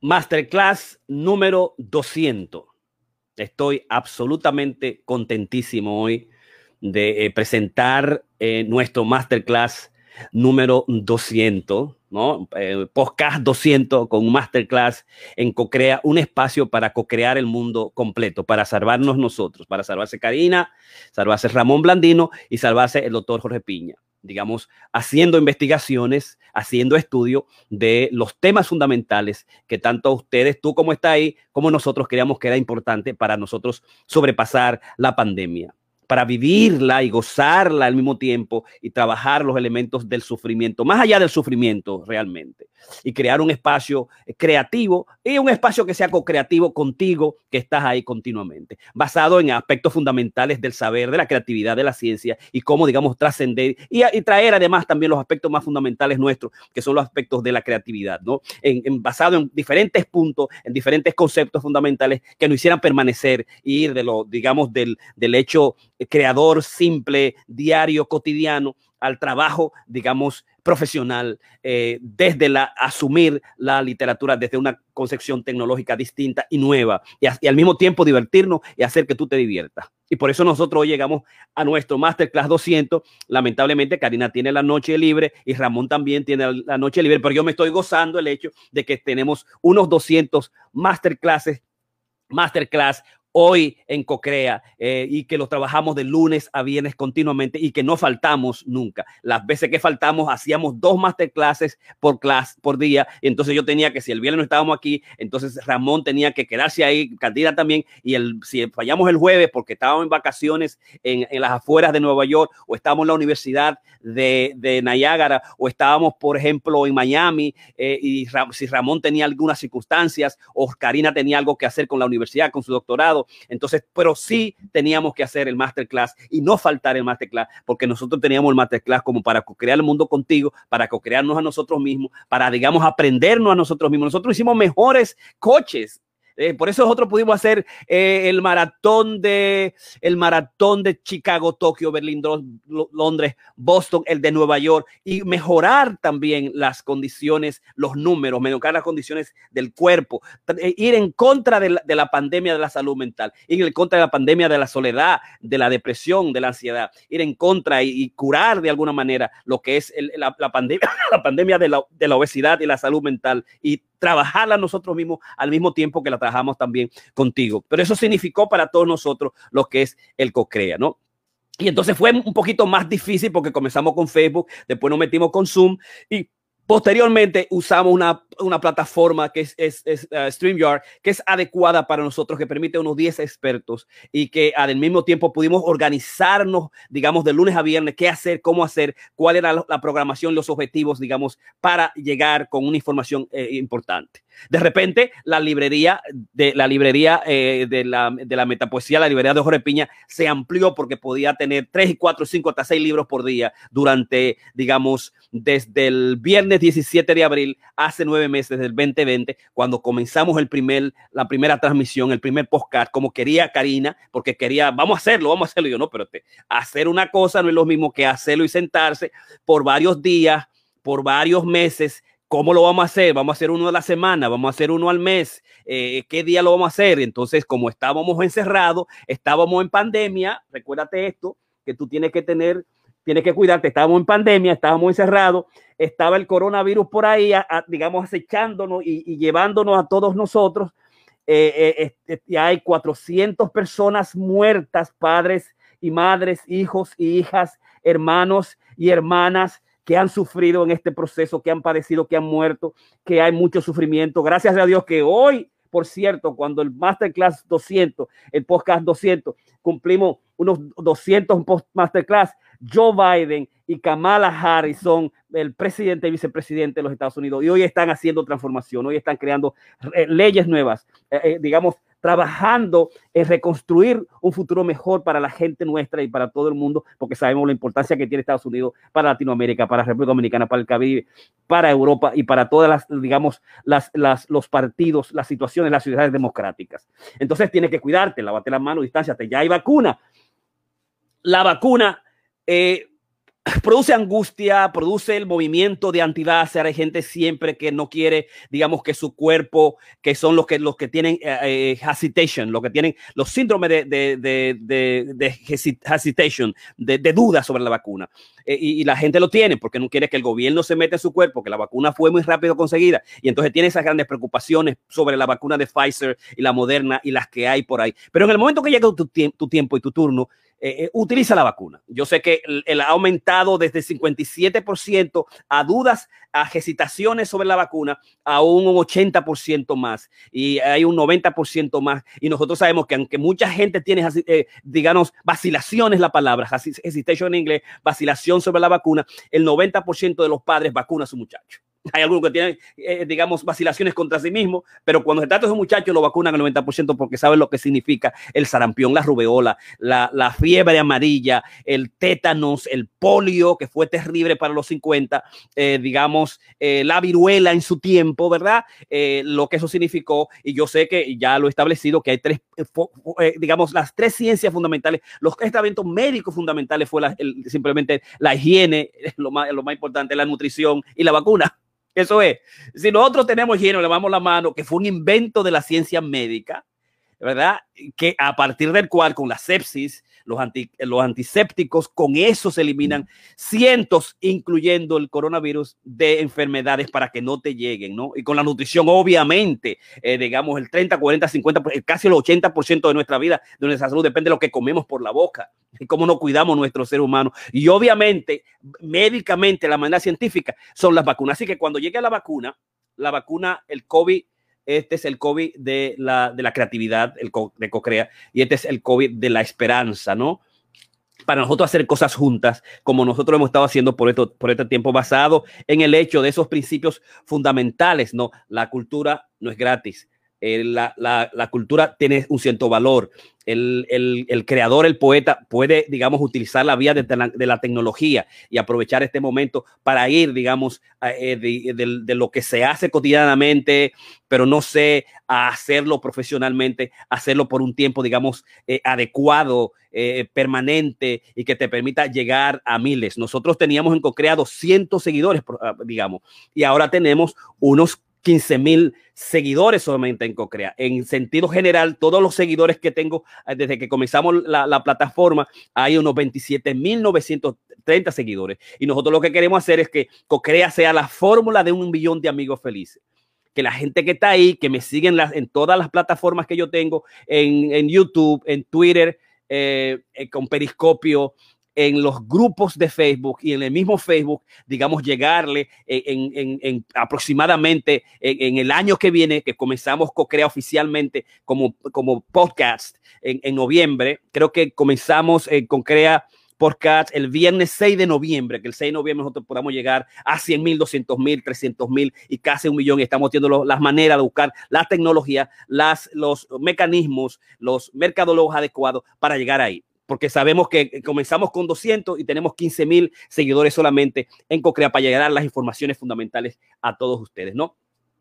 Masterclass número 200. Estoy absolutamente contentísimo hoy de eh, presentar eh, nuestro Masterclass número 200, ¿no? Eh, podcast 200 con masterclass en CoCrea, un espacio para co-crear el mundo completo, para salvarnos nosotros, para salvarse Karina, salvarse Ramón Blandino y salvarse el doctor Jorge Piña digamos, haciendo investigaciones, haciendo estudio de los temas fundamentales que tanto ustedes, tú como está ahí, como nosotros creíamos que era importante para nosotros sobrepasar la pandemia para vivirla y gozarla al mismo tiempo y trabajar los elementos del sufrimiento, más allá del sufrimiento realmente, y crear un espacio creativo y un espacio que sea co-creativo contigo, que estás ahí continuamente, basado en aspectos fundamentales del saber, de la creatividad, de la ciencia y cómo, digamos, trascender y, traer además también los aspectos más fundamentales nuestros, que son los aspectos de la creatividad, ¿no? En, basado en diferentes puntos, en diferentes conceptos fundamentales que nos hicieran permanecer y ir de lo, digamos, del, del hecho creador simple, diario, cotidiano, al trabajo, digamos, profesional, eh, desde la asumir la literatura desde una concepción tecnológica distinta y nueva, y, al mismo tiempo divertirnos y hacer que tú te diviertas. Y por eso nosotros hoy llegamos a nuestro Masterclass 200. Lamentablemente, Karina tiene la noche libre y Ramón también tiene la noche libre, pero yo me estoy gozando el hecho de que tenemos unos 200 Masterclasses masterclass hoy en Cocrea eh, y que lo trabajamos de lunes a viernes continuamente y que no faltamos nunca. Las veces que faltamos hacíamos dos masterclasses por clase por día. Y entonces yo tenía que, si el viernes no estábamos aquí, entonces Ramón tenía que quedarse ahí, Candida también. Y el, si fallamos el jueves porque estábamos en vacaciones en, las afueras de Nueva York o estábamos en la Universidad de, de Niágara o estábamos, por ejemplo, en Miami eh, y si Ramón tenía algunas circunstancias o Karina tenía algo que hacer con la universidad, con su doctorado, entonces, pero sí teníamos que hacer el masterclass y no faltar el masterclass, porque nosotros teníamos el masterclass como para crear el mundo contigo, para co-crearnos a nosotros mismos, para, digamos, aprendernos a nosotros mismos. Nosotros hicimos mejores coches eh, por eso nosotros pudimos hacer eh, el maratón de el maratón de Chicago, Tokio, Berlín, Londres, Boston, el de Nueva York y mejorar también las condiciones, los números, mejorar las condiciones del cuerpo, eh, ir en contra de la, pandemia de la salud mental, ir en contra de la pandemia de la soledad, de la depresión, de la ansiedad, ir en contra y, curar de alguna manera lo que es la, pandemia, la pandemia de la, de la obesidad y la salud mental y trabajarla nosotros mismos al mismo tiempo que la trabajamos también contigo. Pero eso significó para todos nosotros lo que es el CoCrea, ¿no? Y entonces fue un poquito más difícil porque comenzamos con Facebook, después nos metimos con Zoom y Posteriormente usamos una, una, plataforma que es, uh, StreamYard, que es adecuada para nosotros, que permite unos 10 expertos y que al mismo tiempo pudimos organizarnos, digamos, de lunes a viernes, qué hacer, cómo hacer, cuál era la, programación, los objetivos, digamos, para llegar con una información eh, importante. De repente, la librería de la librería eh, de, la, de la metapoesía, la librería de Jorge Piña, se amplió porque podía tener tres y cuatro, cinco, hasta seis libros por día durante, digamos, desde el viernes 17 de abril, hace nueve meses del 2020, cuando comenzamos el primer, la primera transmisión, el primer podcast, como quería Karina, porque quería, vamos a hacerlo, vamos a hacerlo. yo, no, pero te, hacer una cosa no es lo mismo que hacerlo y sentarse por varios días, por varios meses ¿Cómo lo vamos a hacer? ¿Vamos a hacer uno a la semana? ¿Vamos a hacer uno al mes? Eh, ¿Qué día lo vamos a hacer? Entonces, como estábamos encerrados, estábamos en pandemia, recuérdate esto, que tú tienes que tener, tienes que cuidarte, estábamos en pandemia, estábamos encerrados, estaba el coronavirus por ahí, digamos, acechándonos y, llevándonos a todos nosotros. Eh, eh, hay 400 personas muertas, padres y madres, hijos y hijas, hermanos y hermanas que han sufrido en este proceso, que han padecido, que han muerto, que hay mucho sufrimiento. Gracias a Dios que hoy, por cierto, cuando el Masterclass 200, el podcast 200, cumplimos unos 200 post Masterclass, Joe Biden y Kamala Harris son el presidente y vicepresidente de los Estados Unidos y hoy están haciendo transformación, hoy están creando eh, leyes nuevas, eh, eh, digamos, trabajando en reconstruir un futuro mejor para la gente nuestra y para todo el mundo, porque sabemos la importancia que tiene Estados Unidos para Latinoamérica, para República Dominicana, para el Caribe, para Europa y para todas las, digamos, las, los partidos, las situaciones, las ciudades democráticas. Entonces tienes que cuidarte, lavate las manos, distanciate, ya hay vacuna. La vacuna, eh, produce angustia, produce el movimiento de antivácer. Hay gente siempre que no quiere, digamos, que su cuerpo, que son los que, los que tienen eh, eh, hesitation, los que tienen los síndromes de, de, de, de hesitation, de, duda sobre la vacuna. Eh, y, la gente lo tiene porque no quiere que el gobierno se meta en su cuerpo, que la vacuna fue muy rápido conseguida. Y entonces tiene esas grandes preocupaciones sobre la vacuna de Pfizer y la Moderna y las que hay por ahí. Pero en el momento que llega tu tiempo y tu turno, eh, eh, utiliza la vacuna. Yo sé que el, ha aumentado desde 57% a dudas, a hesitaciones sobre la vacuna, a un 80% más y hay un 90% más. Y nosotros sabemos que aunque mucha gente tiene, eh, digamos, vacilaciones, la palabra, hesitation en inglés, vacilación sobre la vacuna, el 90% de los padres vacuna a su muchacho. Hay algunos que tienen, eh, digamos, vacilaciones contra sí mismos, pero cuando se trata de esos muchachos lo vacunan al 90% porque saben lo que significa el sarampión, la rubeola, la, la fiebre amarilla, el tétanos, el polio, que fue terrible para los 50, eh, digamos, eh, la viruela en su tiempo, ¿verdad? lo que eso significó, y yo sé que ya lo he establecido, que hay tres, digamos, las tres ciencias fundamentales, los tratamientos médicos fundamentales fue simplemente la higiene, lo más, lo más importante, la nutrición y la vacuna. Eso es. Si nosotros tenemos higiene, le damos la mano, que fue un invento de la ciencia médica, ¿verdad? Que a partir del cual con la sepsis, los, los antisépticos, con eso se eliminan cientos, incluyendo el coronavirus, de enfermedades para que no te lleguen, ¿no? Y con la nutrición, obviamente, eh, digamos, el 30, 40, 50, casi el 80% de nuestra vida, de nuestra salud, depende de lo que comemos por la boca y cómo nos cuidamos nuestro ser humano. Y obviamente, médicamente, la manera científica son las vacunas. Así que cuando llegue la vacuna, la vacuna, el COVID este es el COVID de la, de la creatividad, el de Cocrea, y este es el COVID de la esperanza, ¿no? Para nosotros hacer cosas juntas, como nosotros hemos estado haciendo por, esto, por este tiempo, basado en el hecho de esos principios fundamentales, ¿no? La cultura no es gratis, eh, la, la, cultura tiene un cierto valor. El, el, el, creador, el poeta, puede, digamos, utilizar la vía de, la, de la tecnología y aprovechar este momento para ir, digamos, eh, de, de, de, lo que se hace cotidianamente, pero no sé, a hacerlo profesionalmente, hacerlo por un tiempo, digamos, eh, adecuado, eh, permanente y que te permita llegar a miles. Nosotros teníamos en Cocrea 200 seguidores, ah, digamos, y ahora tenemos unos 15 mil seguidores solamente en Cocrea. En sentido general, todos los seguidores que tengo eh, desde que comenzamos la, la plataforma, hay unos 27 mil 930 seguidores. Y nosotros lo que queremos hacer es que Cocrea sea la fórmula de un millón de amigos felices que la gente que está ahí, que me siguen en todas las plataformas que yo tengo, en, en YouTube, en Twitter, eh, eh, con Periscopio, en los grupos de Facebook y en el mismo Facebook, digamos, llegarle en, en, en aproximadamente en, el año que viene, que comenzamos Cocrea oficialmente como, como podcast en, noviembre. Creo que comenzamos eh, con Crea podcast el viernes 6 de noviembre, que el 6 de noviembre nosotros podamos llegar a 100 mil, 200 mil, 300 mil y casi un millón. Estamos teniendo las maneras de buscar la tecnología, las, los mecanismos, los mercadólogos adecuados para llegar ahí porque sabemos que comenzamos con 200 y tenemos 15 mil seguidores solamente en Cocrea para llegar a las informaciones fundamentales a todos ustedes, ¿no?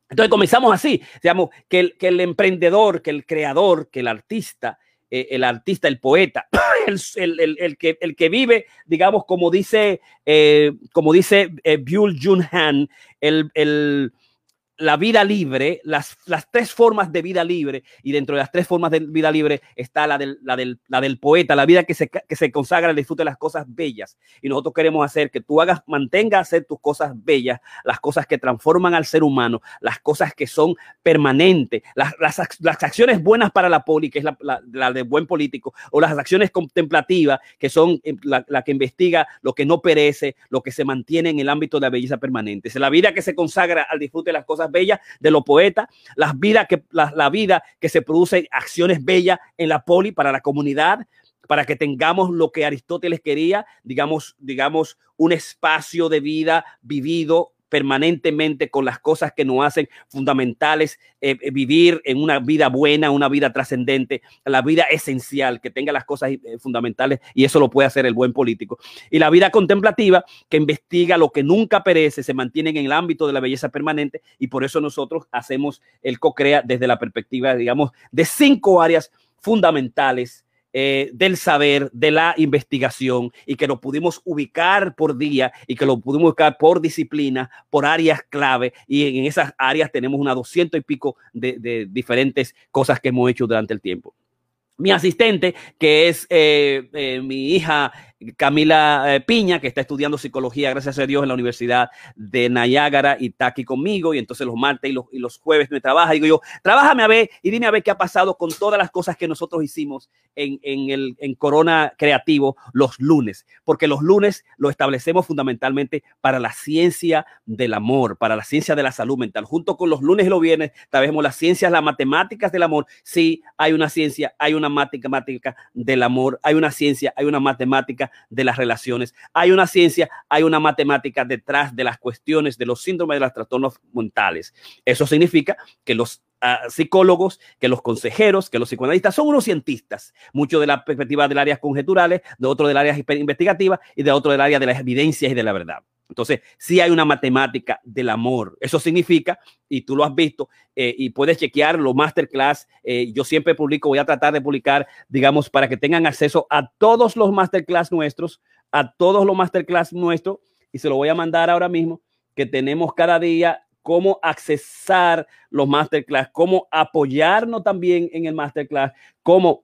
Entonces comenzamos así, digamos, que el, que el emprendedor, que el creador, que el artista, eh, el artista, el poeta, el, el, el, que, el que vive, digamos, como dice, eh, como dice eh, Byul Jun Han, el, la vida libre, las, las, tres formas de vida libre, y dentro de las tres formas de vida libre está la del, la del, la del poeta, la vida que se, que se consagra al disfrute de las cosas bellas. Y nosotros queremos hacer que tú hagas, mantengas hacer tus cosas bellas, las cosas que transforman al ser humano, las cosas que son permanentes, las, las, las acciones buenas para la poli, que es la, la, la, de buen político, o las acciones contemplativas, que son eh, la, la que investiga lo que no perece, lo que se mantiene en el ámbito de la belleza permanente. Es la vida que se consagra al disfrute de las cosas bellas de los poetas, las vidas que, la, la vida que se produce acciones bellas en la poli para la comunidad, para que tengamos lo que Aristóteles quería, digamos, digamos, un espacio de vida vivido permanentemente con las cosas que nos hacen fundamentales, eh, eh, vivir en una vida buena, una vida trascendente, la vida esencial, que tenga las cosas eh, fundamentales y eso lo puede hacer el buen político. Y la vida contemplativa, que investiga lo que nunca perece, se mantiene en el ámbito de la belleza permanente y por eso nosotros hacemos el COCREA desde la perspectiva, digamos, de cinco áreas fundamentales eh, del saber, de la investigación y que lo pudimos ubicar por día y que lo pudimos ubicar por disciplina, por áreas clave y en esas áreas tenemos una doscientos y pico de, de diferentes cosas que hemos hecho durante el tiempo. Mi asistente, que es eh, eh, mi hija Camila eh, Piña, que está estudiando psicología, gracias a Dios, en la Universidad de Niágara y está aquí conmigo. Y entonces los martes y los, y los jueves me trabaja. Digo yo, trabájame a ver y dime a ver qué ha pasado con todas las cosas que nosotros hicimos en, en el en Corona Creativo los lunes, porque los lunes lo establecemos fundamentalmente para la ciencia del amor, para la ciencia de la salud mental. Junto con los lunes y los viernes, trabajemos las ciencias, las matemáticas del amor. Sí, hay una ciencia, hay una matemática del amor, hay una ciencia, hay una matemática de las relaciones. Hay una ciencia, hay una matemática detrás de las cuestiones de los síndromes de los trastornos mentales. Eso significa que los ah, psicólogos, que los consejeros, que los psicoanalistas son unos cientistas, mucho de la perspectiva del área conjeturales, de otro del área investigativa y de otro del área de las evidencias y de la verdad. Entonces, sí hay una matemática del amor. Eso significa, y tú lo has visto, eh, y puedes chequear los masterclass. Eh, yo siempre publico, voy a tratar de publicar, digamos, para que tengan acceso a todos los masterclass nuestros, a todos los masterclass nuestros, y se lo voy a mandar ahora mismo, que tenemos cada día cómo accesar los masterclass, cómo apoyarnos también en el masterclass, cómo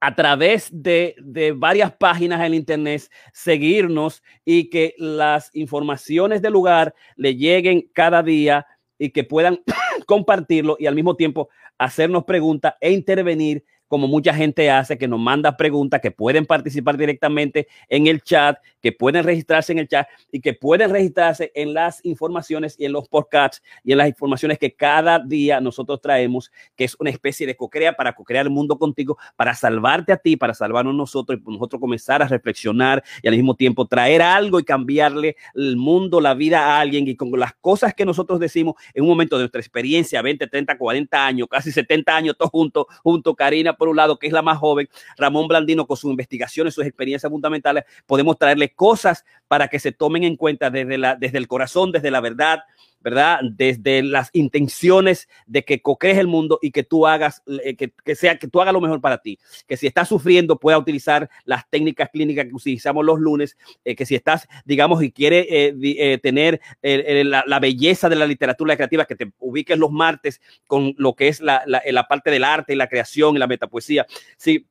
a través de, varias páginas en internet, seguirnos y que las informaciones del lugar le lleguen cada día y que puedan compartirlo y al mismo tiempo hacernos preguntas e intervenir como mucha gente hace, que nos manda preguntas, que pueden participar directamente en el chat, que pueden registrarse en el chat y que pueden registrarse en las informaciones y en los podcasts y en las informaciones que cada día nosotros traemos, que es una especie de cocrea para co-crear el mundo contigo, para salvarte a ti, para salvarnos nosotros y nosotros comenzar a reflexionar y al mismo tiempo traer algo y cambiarle el mundo, la vida a alguien. Y con las cosas que nosotros decimos en un momento de nuestra experiencia, 20, 30, 40 años, casi 70 años, todos juntos, junto, Karina, por un lado, que es la más joven, Ramón Blandino con sus investigaciones, sus experiencias fundamentales, podemos traerle cosas para que se tomen en cuenta desde, la, desde el corazón, desde la verdad, ¿verdad? Desde las intenciones de que coquees el mundo y que tú hagas, eh, que, sea, que tú hagas lo mejor para ti. Que si estás sufriendo, pueda utilizar las técnicas clínicas que utilizamos los lunes. Eh, que si estás, digamos, y quieres eh, tener la, belleza de la literatura creativa, que te ubiques los martes con lo que es la, la parte del arte y la creación y la metapoesía. Si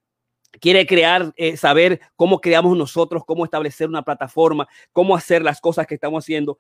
quiere crear, saber cómo creamos nosotros, cómo establecer una plataforma, cómo hacer las cosas que estamos haciendo.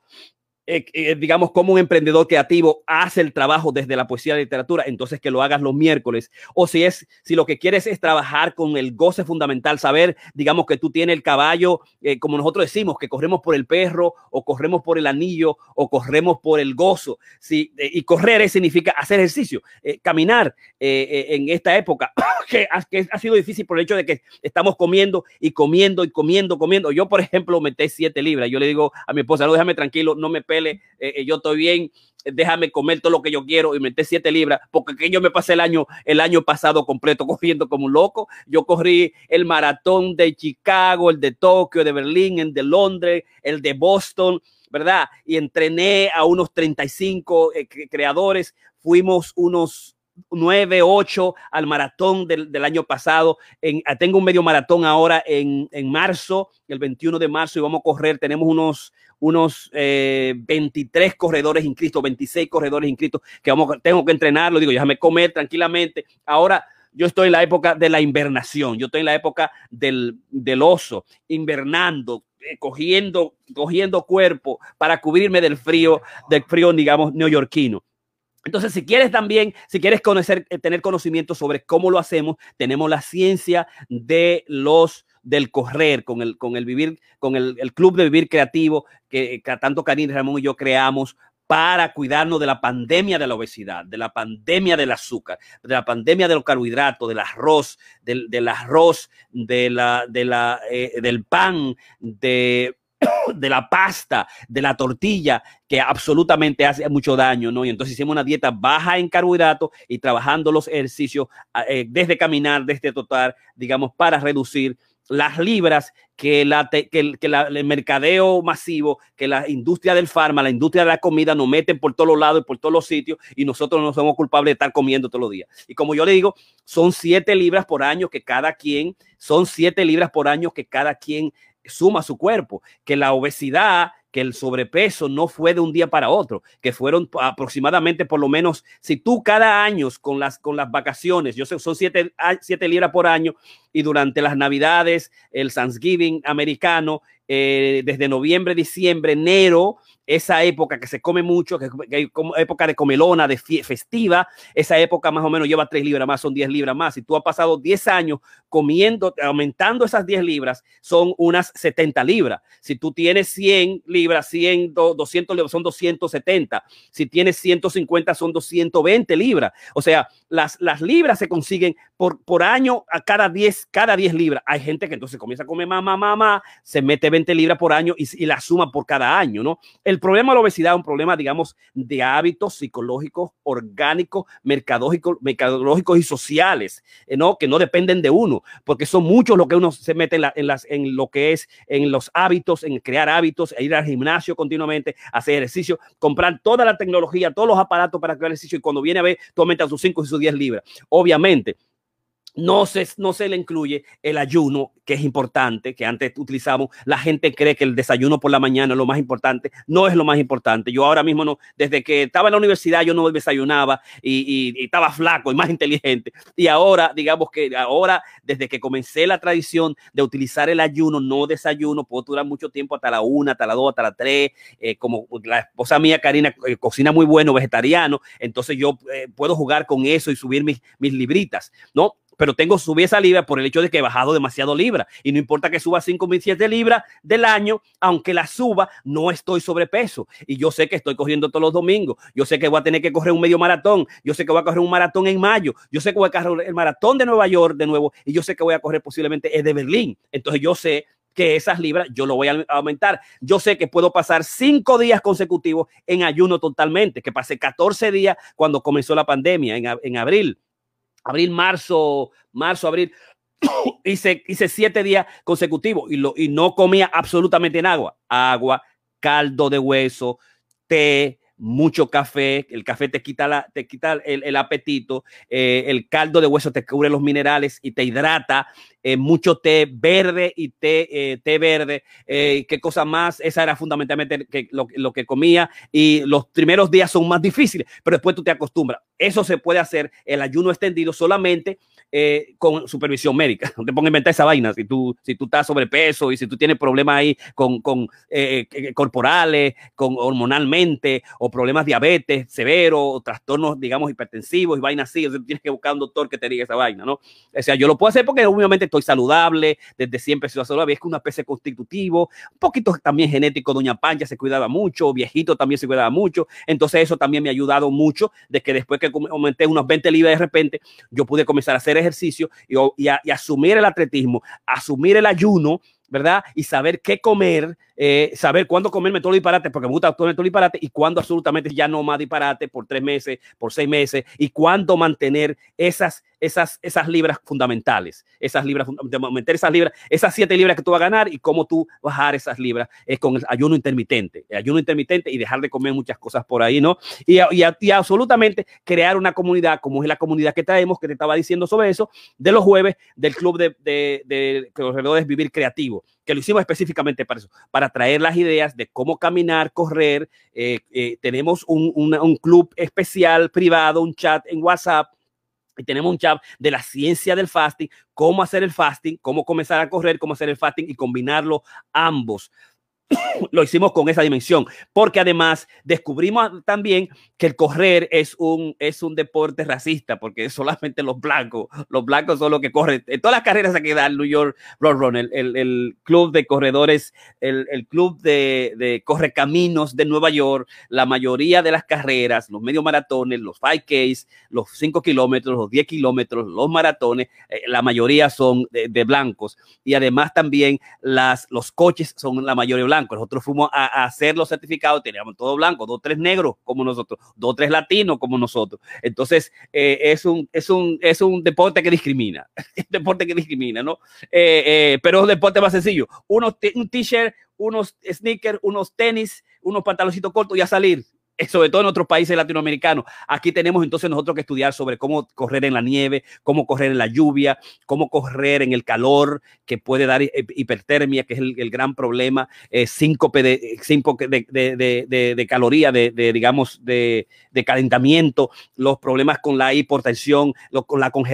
Eh, eh, digamos, como un emprendedor creativo hace el trabajo desde la poesía y la literatura, entonces que lo hagas los miércoles. O si es, si lo que quieres es trabajar con el goce fundamental, saber, digamos, que tú tienes el caballo, eh, como nosotros decimos, que corremos por el perro, o corremos por el anillo, o corremos por el gozo. Sí, y correr significa hacer ejercicio, caminar en esta época, que, ha sido difícil por el hecho de que estamos comiendo y comiendo y comiendo, comiendo. Yo, por ejemplo, metí siete libras. Yo le digo a mi esposa, no, déjame tranquilo, no me eh, eh, yo estoy bien, déjame comer todo lo que yo quiero y meter siete libras, porque que yo me pasé el año, el año pasado completo corriendo como un loco. Yo corrí el maratón de Chicago, el de Tokio, de Berlín, el de Londres, el de Boston, ¿verdad? Y entrené a unos 35 eh, creadores, fuimos unos 9, 8 al maratón del, año pasado. En, tengo un medio maratón ahora en, en, marzo, el 21 de marzo, y vamos a correr. Tenemos unos unos 23 eh, corredores inscritos, 26 corredores inscritos, que vamos, tengo que entrenarlo, digo, déjame comer tranquilamente. Ahora yo estoy en la época de la invernación, yo estoy en la época del, del oso, invernando, eh, cogiendo, cogiendo cuerpo para cubrirme del frío, del frío, digamos, neoyorquino. Entonces, si quieres también, si quieres conocer, eh, tener conocimiento sobre cómo lo hacemos, tenemos la ciencia de los del correr, con el, con el vivir, con el, club de vivir creativo que, tanto Karina Ramón y yo creamos para cuidarnos de la pandemia de la obesidad, de la pandemia del azúcar, de la pandemia de los carbohidratos, del arroz, del, del arroz, de la, de la, eh, del pan, de, de la pasta, de la tortilla, que absolutamente hace mucho daño, ¿no? Y entonces hicimos una dieta baja en carbohidratos y trabajando los ejercicios eh, desde caminar, desde total, digamos, para reducir las libras que, la, que, el, que el mercadeo masivo, que la industria del farma, la industria de la comida nos meten por todos lados y por todos los sitios y nosotros no somos culpables de estar comiendo todos los días. Y como yo le digo, son siete libras por año que cada quien, son siete libras por año que cada quien suma su cuerpo, que la obesidad que el sobrepeso no fue de un día para otro, que fueron aproximadamente por lo menos, si tú cada año con las, con las vacaciones, yo sé, son siete, siete libras por año, y durante las navidades, el Thanksgiving americano, eh, desde noviembre, diciembre, enero, esa época que se come mucho, que, hay época de comelona, de festiva, esa época más o menos lleva 3 libras más, son 10 libras más. Si tú has pasado 10 años comiendo, aumentando esas 10 libras, son unas 70 libras. Si tú tienes 100 libras, 100, 200 libras, son 270. Si tienes 150, son 220 libras. O sea, las, las libras se consiguen por, por año a cada 10, cada 10 libras. Hay gente que entonces comienza a comer más, más, más, se mete 20 libras por año y, la suma por cada año, ¿no? El problema de la obesidad es un problema, digamos, de hábitos psicológicos, orgánicos, mercadológicos y sociales, eh, ¿no? Que no dependen de uno, porque son muchos lo que uno se mete en, las, en lo que es, en los hábitos, en crear hábitos, ir al gimnasio continuamente, hacer ejercicio, comprar toda la tecnología, todos los aparatos para crear ejercicio y cuando viene a ver, tú sus 5 y sus 10 libras. Obviamente, no se, no se le incluye el ayuno, que es importante, que antes utilizamos. La gente cree que el desayuno por la mañana es lo más importante. No es lo más importante. Yo ahora mismo no, desde que estaba en la universidad, yo no desayunaba y, y, estaba flaco y más inteligente. Y ahora, digamos que ahora, desde que comencé la tradición de utilizar el ayuno, no desayuno, puedo durar mucho tiempo hasta la una, hasta la dos, hasta la tres. Eh, como la esposa mía, Karina, eh, cocina muy bueno, vegetariano. Entonces yo eh, puedo jugar con eso y subir mis, mis libritas, ¿no? Pero tengo subir esa libra por el hecho de que he bajado demasiado libra. Y no importa que suba 5 mil, 7 libras del año, aunque la suba, no estoy sobrepeso. Y yo sé que estoy cogiendo todos los domingos. Yo sé que voy a tener que correr un medio maratón. Yo sé que voy a correr un maratón en mayo. Yo sé que voy a correr el maratón de Nueva York de nuevo. Y yo sé que voy a correr posiblemente el de Berlín. Entonces yo sé que esas libras yo lo voy a aumentar. Yo sé que puedo pasar cinco días consecutivos en ayuno totalmente, que pasé 14 días cuando comenzó la pandemia en, en abril abril, marzo, marzo, abril, hice, hice siete días consecutivos y, lo, y no comía absolutamente en agua. Agua, caldo de hueso, té, mucho café, el café te quita, la, te quita el, apetito, eh, el caldo de hueso te cubre los minerales y te hidrata, eh, mucho té verde y té, eh, té verde, qué cosa más, esa era fundamentalmente que, lo, lo, que comía y los primeros días son más difíciles, pero después tú te acostumbras. Eso se puede hacer, el ayuno extendido solamente eh, con supervisión médica. No te pongas a inventar esa vaina. Si tú, si tú estás sobrepeso y si tú tienes problemas ahí con, eh, eh, corporales, con hormonalmente, o problemas diabetes severo, o trastornos, digamos, hipertensivos y vainas así, o tienes que buscar un doctor que te diga esa vaina, ¿no? O sea, yo lo puedo hacer porque obviamente estoy saludable, desde siempre sido saludable, es que una especie constitutivo, un poquito también genético, doña Pancha se cuidaba mucho, viejito también se cuidaba mucho, entonces eso también me ha ayudado mucho de que después que aumenté unos 20 libras de repente, yo pude comenzar a hacer ejercicio y, y asumir el atletismo, asumir el ayuno, ¿verdad? Y saber qué comer eh, saber cuándo comerme todo el disparate, porque me gusta comer todo el disparate, y cuándo absolutamente ya no más disparate por tres meses, por seis meses, y cuándo mantener esas, esas, esas libras fundamentales, esas libras, mantener esas libras, esas siete libras que tú vas a ganar y cómo tú bajar esas libras es con el ayuno intermitente, el ayuno intermitente y dejar de comer muchas cosas por ahí, ¿no? Y, y, y absolutamente crear una comunidad, como es la comunidad que traemos, que te estaba diciendo sobre eso, de los jueves del club de, de, de, de Vivir Creativo que lo hicimos específicamente para eso, para traer las ideas de cómo caminar, correr. Eh, eh, tenemos un, un club especial privado, un chat en WhatsApp y tenemos un chat de la ciencia del fasting, cómo hacer el fasting, cómo comenzar a correr, cómo hacer el fasting y combinarlo ambos. lo hicimos con esa dimensión, porque además descubrimos también que el correr es un, es un deporte racista, porque solamente los blancos, los blancos son los que corren. En todas las carreras que da el New York Road Run, el, el, el, club de corredores, el, el club de, de correcaminos de Nueva York, la mayoría de las carreras, los medio maratones, los 5Ks, los 5 kilómetros, los 10 kilómetros, los maratones, eh, la mayoría son de, de, blancos. Y además también las, los coches son la mayoría blancos Nosotros fuimos a, hacer los certificados, teníamos todo blanco, dos, tres negros como nosotros, dos, tres latinos como nosotros. Entonces, eh, es, un, es, un, es un deporte que discrimina, un deporte que discrimina, ¿no? Eh, eh, pero es un deporte más sencillo. Unos un t-shirt, unos sneakers, unos tenis, unos pantaloncitos cortos y a salir. Eh, sobre todo en otros países latinoamericanos. Aquí tenemos entonces nosotros que estudiar sobre cómo correr en la nieve, cómo correr en la lluvia, cómo correr en el calor que puede dar hipertermia, que es el, gran problema, eh, síncope de, de, de, de, caloría, de, digamos, de, calentamiento, los problemas con la hipertensión, con, la con,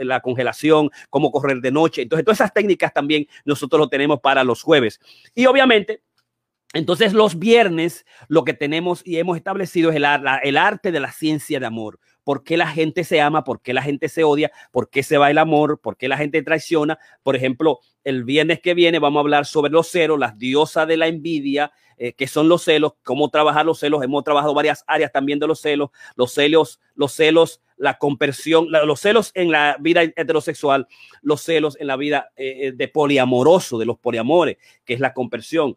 la congelación, cómo correr de noche. Entonces, todas esas técnicas también nosotros lo tenemos para los jueves. Y obviamente, entonces los viernes lo que tenemos y hemos establecido es el, arte de la ciencia de amor. ¿Por qué la gente se ama? ¿Por qué la gente se odia? ¿Por qué se va el amor? ¿Por qué la gente traiciona? Por ejemplo, el viernes que viene vamos a hablar sobre los celos, las diosas de la envidia, eh, que son los celos, cómo trabajar los celos. Hemos trabajado varias áreas también de los celos, los celos, los celos, la conversión, los celos en la vida heterosexual, los celos en la vida eh, eh, de poliamoroso, de los poliamores, que es la conversión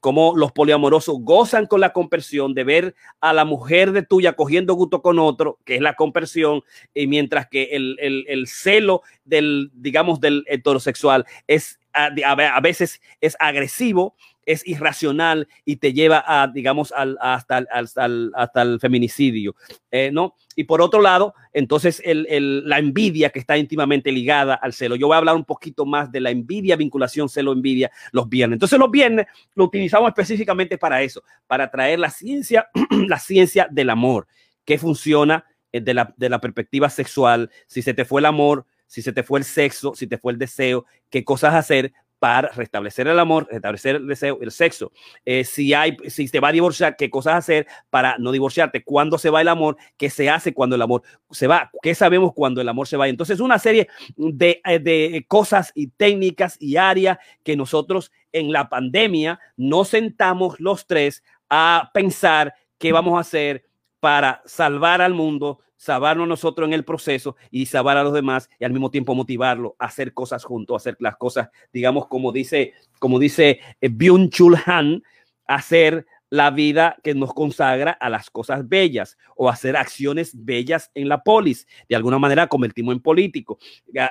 cómo los poliamorosos gozan con la conversión de ver a la mujer de tuya cogiendo gusto con otro, que es la conversión, y mientras que el, el, celo del, digamos, del heterosexual es a, veces es agresivo, es irracional y te lleva a, digamos, al, hasta, al, el feminicidio, eh, ¿no? Y por otro lado, entonces el, la envidia que está íntimamente ligada al celo. Yo voy a hablar un poquito más de la envidia, vinculación, celo, envidia los viernes. Entonces los viernes lo utilizamos específicamente para eso, para traer la ciencia, la ciencia del amor, que funciona eh, de la, de la perspectiva sexual, si se te fue el amor, si se te fue el sexo, si te fue el deseo, qué cosas hacer para restablecer el amor, restablecer el deseo, el sexo. Eh, si hay, si te va a divorciar, qué cosas hacer para no divorciarte. ¿Cuándo se va el amor? ¿Qué se hace cuando el amor se va? ¿Qué sabemos cuando el amor se va? Entonces, una serie de, eh, de cosas y técnicas y áreas que nosotros en la pandemia nos sentamos los tres a pensar qué vamos a hacer para salvar al mundo, salvarnos nosotros en el proceso y salvar a los demás y al mismo tiempo motivarlo a hacer cosas juntos, a hacer las cosas, digamos, como dice, como dice eh, Byung-Chul Han, hacer la vida que nos consagra a las cosas bellas o hacer acciones bellas en la polis. De alguna manera convertimos en político.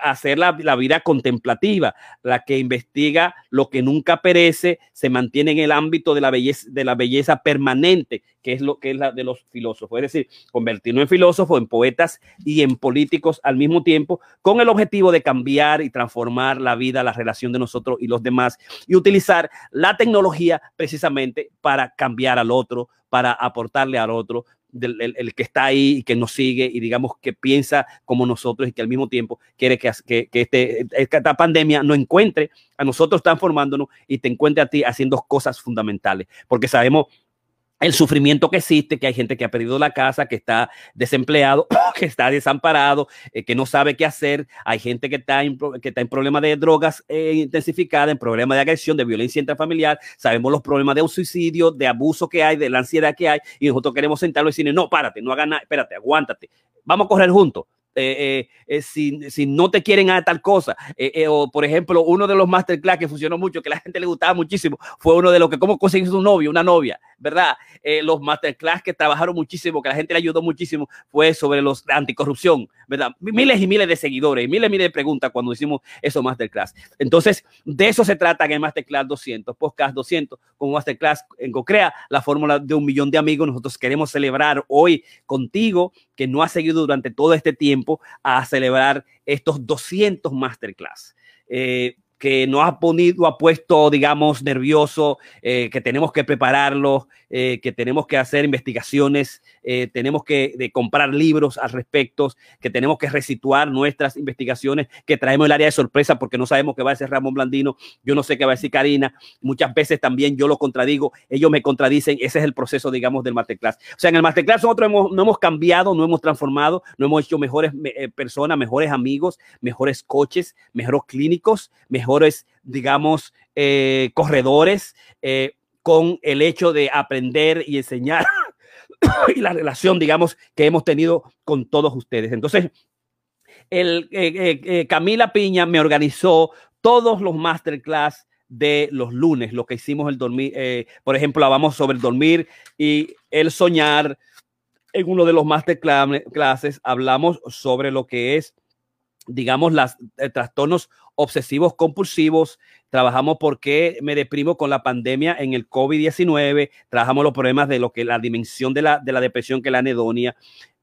Hacer la, vida contemplativa, la que investiga lo que nunca perece, se mantiene en el ámbito de la belleza, de la belleza permanente, que es lo que es la de los filósofos. Es decir, convertirnos en filósofos, en poetas y en políticos al mismo tiempo, con el objetivo de cambiar y transformar la vida, la relación de nosotros y los demás, y utilizar la tecnología precisamente para cambiar cambiar al otro, para aportarle al otro, el, que está ahí y que nos sigue y digamos que piensa como nosotros y que al mismo tiempo quiere que, que, este, esta pandemia no encuentre a nosotros transformándonos y te encuentre a ti haciendo cosas fundamentales, porque sabemos el sufrimiento que existe, que hay gente que ha perdido la casa, que está desempleado, que está desamparado, eh, que no sabe qué hacer. Hay gente que está en, que está en problemas de drogas eh, intensificadas, en problemas de agresión, de violencia intrafamiliar. Sabemos los problemas de suicidio, de abuso que hay, de la ansiedad que hay. Y nosotros queremos sentarlo y decirle, no, párate, no hagas nada, espérate, aguántate. Vamos a correr juntos. Eh, eh, si, si, no te quieren a tal cosa. Eh, o, por ejemplo, uno de los masterclass que funcionó mucho, que la gente le gustaba muchísimo, fue uno de los que cómo conseguir un novio, una novia, ¿verdad? los masterclass que trabajaron muchísimo, que la gente le ayudó muchísimo, fue sobre los anticorrupción, ¿verdad? Miles y miles de seguidores, miles y miles de preguntas cuando hicimos esos masterclass. Entonces, de eso se trata en el masterclass 200, podcast 200, con masterclass en CoCrea, la fórmula de un millón de amigos. Nosotros queremos celebrar hoy contigo, que no ha seguido durante todo este tiempo a celebrar estos 200 masterclass. Eh, que nos ha puesto, digamos, nervioso, eh, que tenemos que prepararlo, eh, que tenemos que hacer investigaciones, eh, tenemos que comprar libros al respecto, que tenemos que resituar nuestras investigaciones, que traemos el área de sorpresa porque no sabemos qué va a decir Ramón Blandino, yo no sé qué va a decir Karina, muchas veces también yo lo contradigo, ellos me contradicen, ese es el proceso, digamos, del masterclass. O sea, en el masterclass nosotros no hemos cambiado, no hemos transformado, no hemos hecho mejores personas, mejores amigos, mejores coches, mejores clínicos, mejores digamos, eh, corredores eh, con el hecho de aprender y enseñar y la relación, digamos, que hemos tenido con todos ustedes. Entonces, el, eh, Camila Piña me organizó todos los masterclass de los lunes, lo que hicimos el dormir, eh, por ejemplo, hablamos sobre el dormir y el soñar. En uno de los masterclasses hablamos sobre lo que es, digamos, los eh, trastornos obsesivos compulsivos. Trabajamos por qué me deprimo con la pandemia en el COVID-19. Trabajamos los problemas de lo que la dimensión de la, de depresión que es la anedonia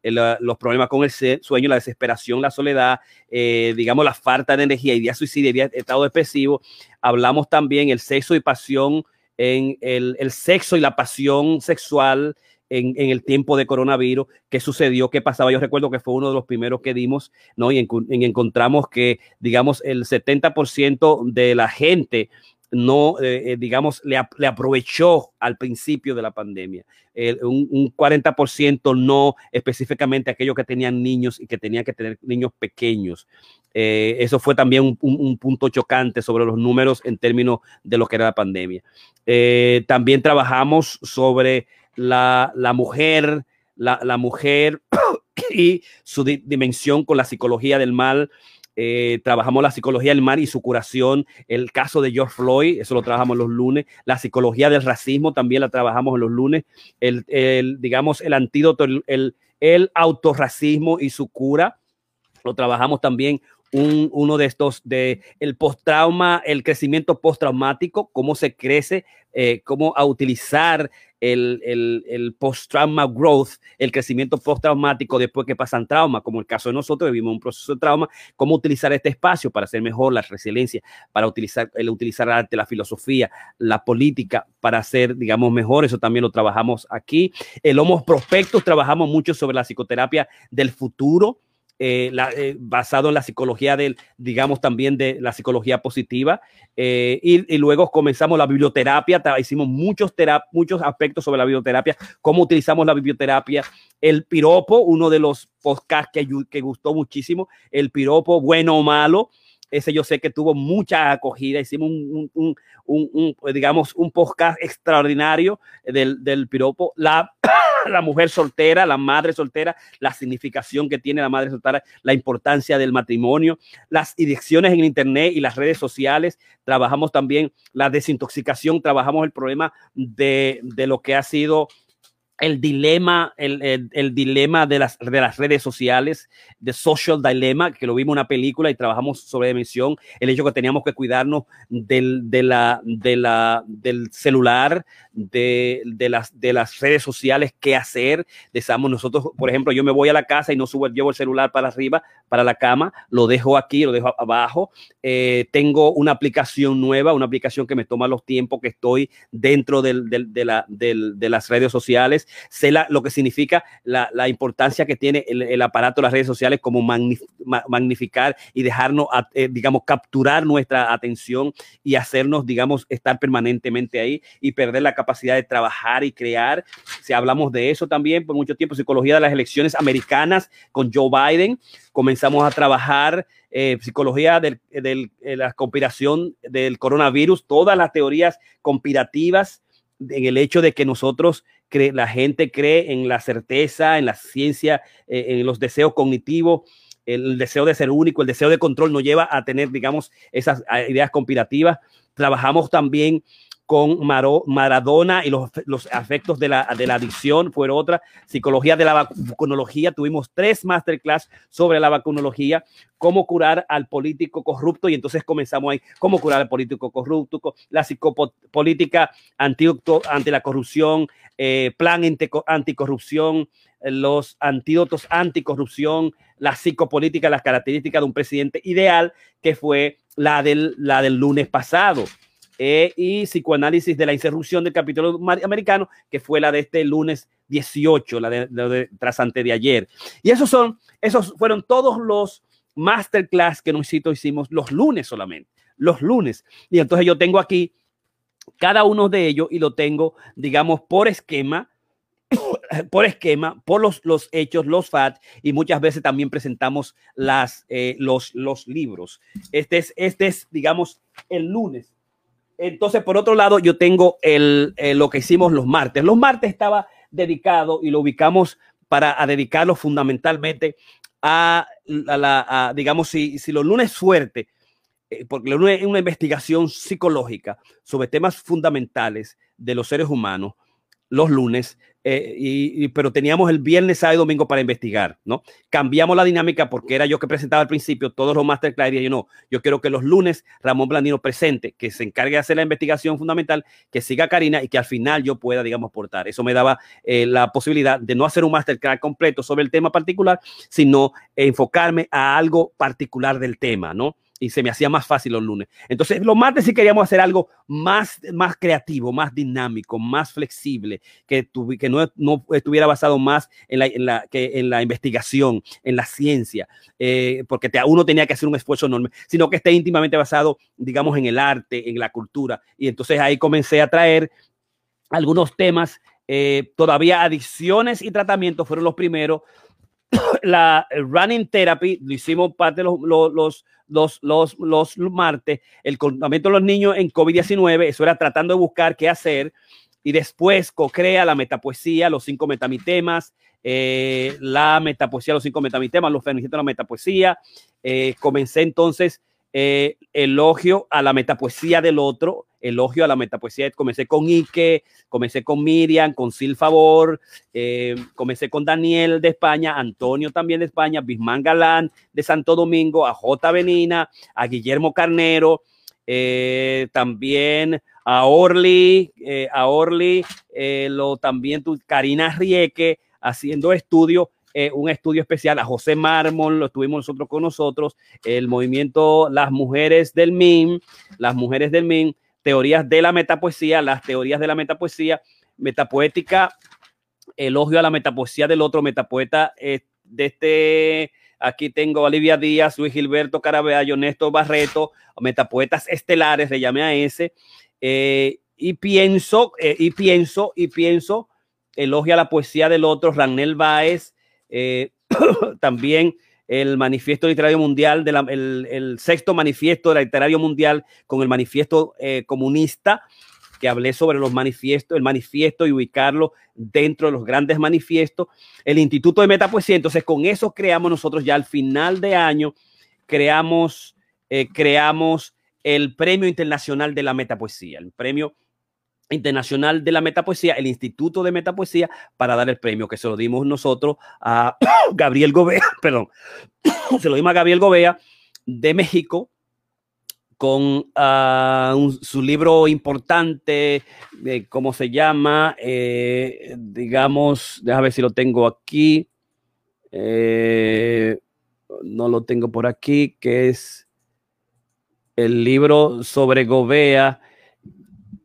los problemas con el sueño, la desesperación, la soledad, eh, digamos, la falta de energía, idea suicidio, estado depresivo. Hablamos también el sexo y pasión, en el, sexo y la pasión sexual en, el tiempo de coronavirus, qué sucedió, qué pasaba. Yo recuerdo que fue uno de los primeros que dimos, ¿no? Y encontramos que, digamos, el 70% de la gente no, eh, eh, digamos, le, aprovechó al principio de la pandemia. un, 40% no específicamente aquellos que tenían niños y que tenían que tener niños pequeños. Eh, eso fue también un, punto chocante sobre los números en términos de lo que era la pandemia. también trabajamos sobre la, mujer, la, la mujer y su dimensión con la psicología del mal. Eh, trabajamos la psicología del mal y su curación, el caso de George Floyd, eso lo trabajamos los lunes, la psicología del racismo también la trabajamos los lunes, el, digamos, el antídoto, el, el, autorracismo y su cura, lo trabajamos también. Un, uno de estos de el post-trauma, el crecimiento postraumático, cómo se crece, eh, cómo a utilizar el, el, el post-trauma growth, el crecimiento post-traumático después que pasan trauma, como el caso de nosotros, vivimos un proceso de trauma, cómo utilizar este espacio para hacer mejor la resiliencia, para utilizar el utilizar arte, la filosofía, la política para hacer, digamos, mejor. Eso también lo trabajamos aquí. El Homo Prospectus, trabajamos mucho sobre la psicoterapia del futuro eh, eh, basado en la psicología del, digamos, también de la psicología positiva. Eh, y, luego comenzamos la biblioterapia, hicimos muchos, muchos aspectos sobre la biblioterapia, cómo utilizamos la biblioterapia, el piropo, uno de los podcasts que, que gustó muchísimo, el piropo bueno o malo. Ese yo sé que tuvo mucha acogida. Hicimos un, un, un, digamos, un podcast extraordinario del, del piropo. La la mujer soltera, la madre soltera, la significación que tiene la madre soltera, la importancia del matrimonio, las adicciones en Internet y las redes sociales. Trabajamos también la desintoxicación, trabajamos el problema de, de lo que ha sido el dilema, el, el, dilema de las, de las redes sociales, de Social Dilemma, que lo vimos en una película y trabajamos sobre dimensión, el hecho que teníamos que cuidarnos del, de la, de la, del celular, de, de, las, de las redes sociales, qué hacer. Deseamos nosotros, por ejemplo, yo me voy a la casa y no subo, llevo el celular para arriba, para la cama, lo dejo aquí, lo dejo abajo. Eh, tengo una aplicación nueva, una aplicación que me toma los tiempos que estoy dentro del, del, de las redes sociales sé lo que significa la, importancia que tiene el, aparato de las redes sociales como magnificar y dejarnos, eh, digamos, capturar nuestra atención y hacernos, digamos, estar permanentemente ahí y perder la capacidad de trabajar y crear. Si hablamos de eso también por mucho tiempo, psicología de las elecciones americanas con Joe Biden, comenzamos a trabajar eh, psicología de la conspiración del coronavirus, todas las teorías conspirativas en el hecho de que nosotros la gente cree en la certeza, en la ciencia, eh, en los deseos cognitivos, el deseo de ser único, el deseo de control nos lleva a tener, digamos, esas ideas conspirativas. Trabajamos también con Maradona y los, los afectos de la, de la adicción, fue otra. Psicología de la vacunología, tuvimos tres masterclass sobre la vacunología, cómo curar al político corrupto, y entonces comenzamos ahí, cómo curar al político corrupto, la psicopolítica antídoto ante la corrupción, eh, plan anticorrupción, los antídotos anticorrupción, la psicopolítica, las características de un presidente ideal, que fue la del, la del lunes pasado. Eh, y psicoanálisis de la insurrección del capítulo americano, que fue la de este lunes 18, la de, de, tras ante de ayer. Y esos son, esos fueron todos los masterclass que nosotros hicimos los lunes solamente, los lunes. Y entonces yo tengo aquí cada uno de ellos y lo tengo, digamos, por esquema, por esquema, por los, los hechos, los FAT, y muchas veces también presentamos las, eh, los, los libros. Este es, este es, digamos, el lunes. Entonces, por otro lado, yo tengo el, eh, lo que hicimos los martes. Los martes estaba dedicado y lo ubicamos para dedicarlo fundamentalmente a, la, digamos, si, si los lunes fuerte eh, porque es una investigación psicológica sobre temas fundamentales de los seres humanos los lunes, eh, y, pero teníamos el viernes, sábado y domingo para investigar, ¿no? Cambiamos la dinámica porque era yo que presentaba al principio todos los masterclass y yo no, yo quiero que los lunes Ramón Blandino presente, que se encargue de hacer la investigación fundamental, que siga Karina y que al final yo pueda, digamos, aportar. Eso me daba eh, la posibilidad de no hacer un masterclass completo sobre el tema particular, sino enfocarme a algo particular del tema, ¿no? Y se me hacía más fácil los lunes. Entonces, los martes sí queríamos hacer algo más, más creativo, más dinámico, más flexible, que, que no, no, estuviera basado más en la, en la, que en la investigación, en la ciencia, eh, porque te, uno tenía que hacer un esfuerzo enorme, sino que esté íntimamente basado, digamos, en el arte, en la cultura. Y entonces ahí comencé a traer algunos temas, eh, todavía adicciones y tratamientos fueron los primeros. la running therapy lo hicimos parte los, los los, los, los martes, el comportamiento de los niños en COVID-19, eso era tratando de buscar qué hacer, y después co-crea la metapoesía, los cinco metamitemas, eh, la metapoesía, los cinco metamitemas, los feministas de la metapoesía. Eh, comencé entonces eh, elogio a la metapoesía del otro, elogio a la metapoesía. Comencé con Ike, comencé con Miriam, con Sil Favor, eh, comencé con Daniel de España, Antonio también de España, Bismán Galán de Santo Domingo, a J. Benina, a Guillermo Carnero, eh, también a Orly, eh, a Orly, lo, también tu, Karina Rieke, haciendo estudios un estudio especial a José Mármol, lo tuvimos nosotros con nosotros, el movimiento Las Mujeres del MIM, las Mujeres del MIM, teorías de la metapoesía, las teorías de la metapoesía, metapoética, elogio a la metapoesía del otro metapoeta eh, de este, aquí tengo Olivia Díaz, Luis Gilberto Caraballo, Néstor Barreto, metapoetas estelares, le llamé a ese, eh, y pienso, eh, y pienso, y pienso, elogio a la poesía del otro, Ranel Báez, también el manifiesto literario mundial, de el, sexto manifiesto literario mundial con el manifiesto eh, comunista, que hablé sobre los manifiestos, el manifiesto y ubicarlo dentro de los grandes manifiestos, el Instituto de Metapoesía. Entonces, con eso creamos nosotros ya al final de año, creamos, eh, creamos el Premio Internacional de la Metapoesía, el premio Internacional de la Metapoesía, el Instituto de Metapoesía, para dar el premio que se lo dimos nosotros a Gabriel Gobea, perdón, se lo dimos a Gabriel Gobea de México con ah, su libro importante, ¿cómo se llama? Eh, digamos, déjame ver si lo tengo aquí. Eh, no lo tengo por aquí, que es el libro sobre Gobea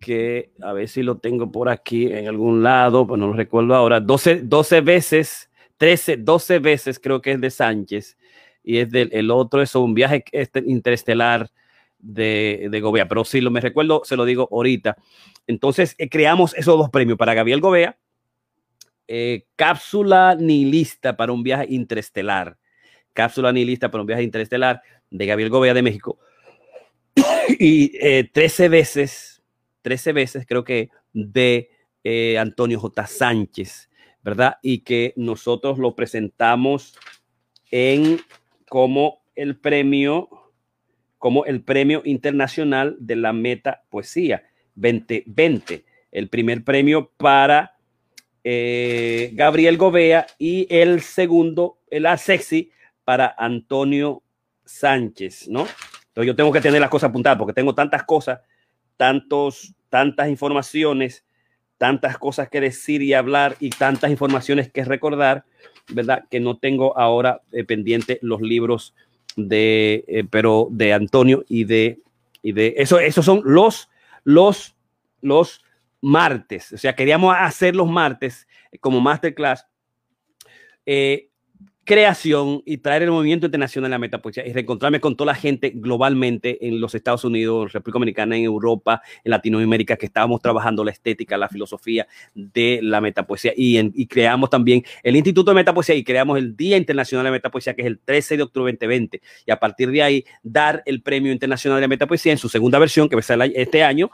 que a ver si lo tengo por aquí en algún lado, pues no lo recuerdo ahora, 12, 12 veces, 13, 12 veces creo que es de Sánchez y es del el otro, es un viaje este, interestelar de, de Gobea, pero si lo me recuerdo, se lo digo ahorita. Entonces eh, creamos esos dos premios para Gabriel Gobea, eh, cápsula nihilista para un viaje interestelar, cápsula nihilista para un viaje interestelar de Gabriel Gobea de México y eh, 13 veces 13 veces, creo que, de eh, Antonio J. Sánchez, ¿verdad? Y que nosotros lo presentamos en como el premio, como el premio internacional de la meta poesía 2020, el primer premio para eh, Gabriel Gobea y el segundo, el sexy para Antonio Sánchez, ¿no? Entonces yo tengo que tener las cosas apuntadas porque tengo tantas cosas tantos, tantas informaciones, tantas cosas que decir y hablar y tantas informaciones que recordar, ¿verdad? Que no tengo ahora eh, pendiente los libros de, eh, pero de Antonio y de, y de eso, esos son los, los, los martes. O sea, queríamos hacer los martes como masterclass. Eh, creación y traer el movimiento internacional a la metapoesía y reencontrarme con toda la gente globalmente en los Estados Unidos, República Dominicana, en Europa, en Latinoamérica, que estábamos trabajando la estética, la filosofía de la metapoesía y, y creamos también el Instituto de Metapoesía y creamos el Día Internacional de la Metapoesía, que es el 13 de octubre 2020. Y a partir de ahí, dar el Premio Internacional de la Metapoesía en su segunda versión, que va a ser este año,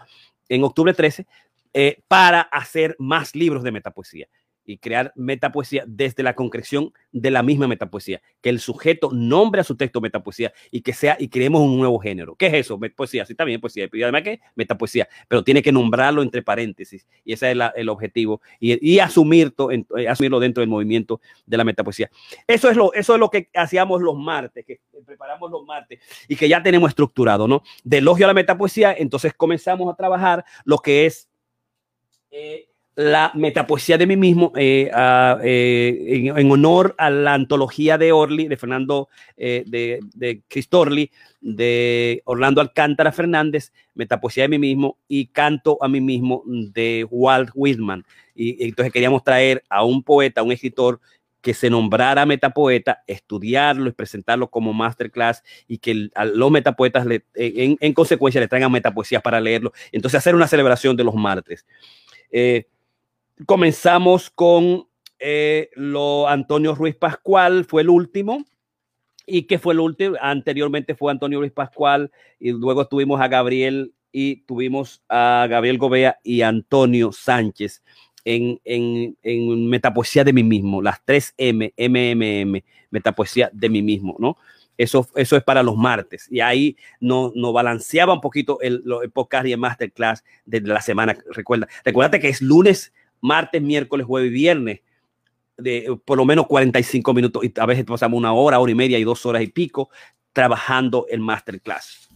en octubre 13, eh, para hacer más libros de metapoesía y crear metapoesía desde la concreción de la misma metapoesía, que el sujeto nombre a su texto metapoesía y que sea y creemos un nuevo género. ¿Qué es eso? Poesía, sí, también poesía. Y además que metapoesía, pero tiene que nombrarlo entre paréntesis y ese es el objetivo y, asumir eh, asumirlo dentro del movimiento de la metapoesía. Eso es lo, eso es lo que hacíamos los martes, que preparamos los martes y que ya tenemos estructurado, ¿no? De elogio a la metapoesía, entonces comenzamos a trabajar lo que es eh, la metapoesía de mí mismo eh, eh, en, honor a la antología de Orly, de Fernando, eh, de, de Cristorli, de Orlando Alcántara Fernández, Metapoesía de mí mismo y Canto a mí mismo de Walt Whitman. Y, entonces queríamos traer a un poeta, a un escritor que se nombrara metapoeta, estudiarlo y presentarlo como masterclass y que a los metapoetas en, en, consecuencia le traigan metapoesías para leerlo. Entonces hacer una celebración de los martes. Comenzamos con eh, lo Antonio Ruiz Pascual, fue el último. ¿Y que fue el último? Anteriormente fue Antonio Ruiz Pascual y luego tuvimos a Gabriel y tuvimos a Gabriel Gobea y Antonio Sánchez en, en, en Metapoesía de mí mismo, las tres M, MMM, Metapoesía de mí mismo, ¿no? Eso, eso es para los martes. Y ahí nos no balanceaba un poquito el, podcast y el masterclass de la semana. Recuerda, recuérdate que es lunes, martes, miércoles, jueves y viernes, de por lo menos 45 minutos, y a veces pasamos una hora, hora y media y dos horas y pico trabajando el masterclass.